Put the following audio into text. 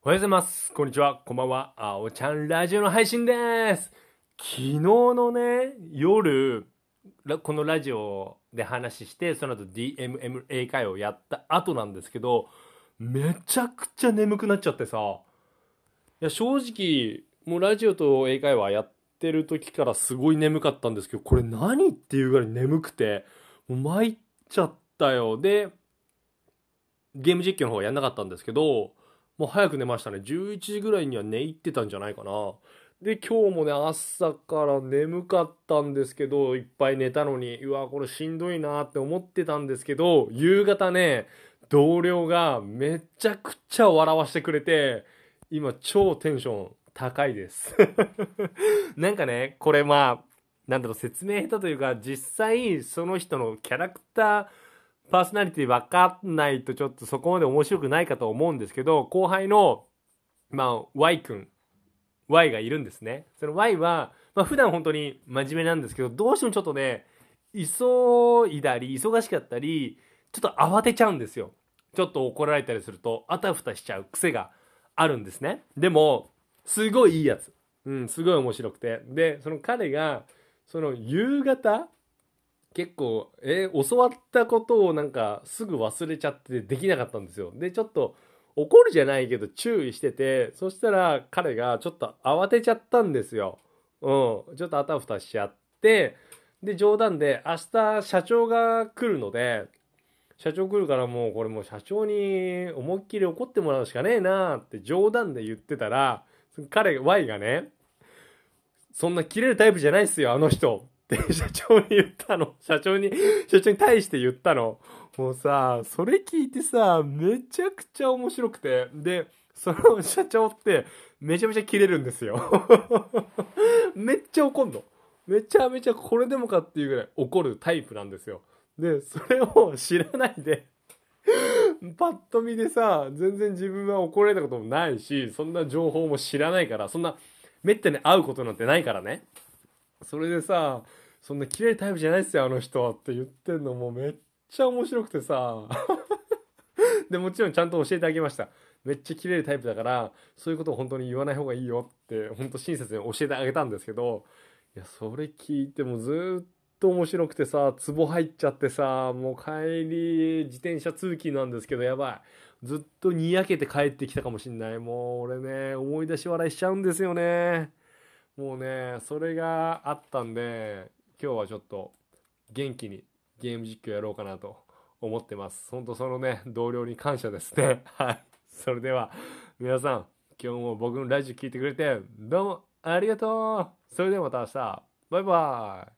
おはようございます。こんにちは。こんばんは。あおちゃんラジオの配信です。昨日のね、夜、このラジオで話して、その後 DMM 英会話をやった後なんですけど、めちゃくちゃ眠くなっちゃってさ、いや、正直、もうラジオと英会話やってる時からすごい眠かったんですけど、これ何っていうぐらい眠くて、もう参っちゃったよ。で、ゲーム実況の方はやんなかったんですけど、もう早く寝ましたね。11時ぐらいには寝入ってたんじゃないかな。で、今日もね、朝から眠かったんですけど、いっぱい寝たのに、うわ、これしんどいなって思ってたんですけど、夕方ね、同僚がめちゃくちゃ笑わしてくれて、今超テンション高いです。なんかね、これまあ、なんだろう、説明下手というか、実際その人のキャラクター、パーソナリティ分かんないとちょっとそこまで面白くないかと思うんですけど、後輩の、まあ、Y 君、Y がいるんですね。その Y は、まあ普段本当に真面目なんですけど、どうしてもちょっとね、急いだり、忙しかったり、ちょっと慌てちゃうんですよ。ちょっと怒られたりすると、あたふたしちゃう癖があるんですね。でも、すごいいいやつ。うん、すごい面白くて。で、その彼が、その夕方、結構、えー教わったことをなんかすぐ忘れちゃってできなかったんですよ。で、ちょっと怒るじゃないけど注意してて、そしたら彼がちょっと慌てちゃったんですよ。うん。ちょっとあたふたしちゃって、で、冗談で明日社長が来るので、社長来るからもうこれもう社長に思いっきり怒ってもらうしかねえなって冗談で言ってたら、彼、Y がね、そんな切れるタイプじゃないっすよ、あの人。って 社長に言ったの。社長に、社長に対して言ったの。もうさ、それ聞いてさ、めちゃくちゃ面白くて。で、その 社長って、めちゃめちゃ切れるんですよ。めっちゃ怒んの。めちゃめちゃこれでもかっていうぐらい怒るタイプなんですよ。で、それを知らないで、パッと見でさ、全然自分は怒られたこともないし、そんな情報も知らないから、そんな、めったに会うことなんてないからね。それでさ、そんな綺麗タイプじゃないっすよ、あの人って言ってんのもうめっちゃ面白くてさ。で、もちろんちゃんと教えてあげました。めっちゃ綺麗タイプだから、そういうことを本当に言わない方がいいよって、本当親切に教えてあげたんですけど、いや、それ聞いてもずっと面白くてさ、ツボ入っちゃってさ、もう帰り、自転車通勤なんですけど、やばい。ずっとにやけて帰ってきたかもしんない。もう俺ね、思い出し笑いしちゃうんですよね。もうね、それがあったんで、今日はちょっと元気にゲーム実況やろうかなと思ってます。ほんとそのね、同僚に感謝ですね。はい。それでは、皆さん、今日も僕のラジオ聞いてくれて、どうもありがとうそれではまた明日。バイバイ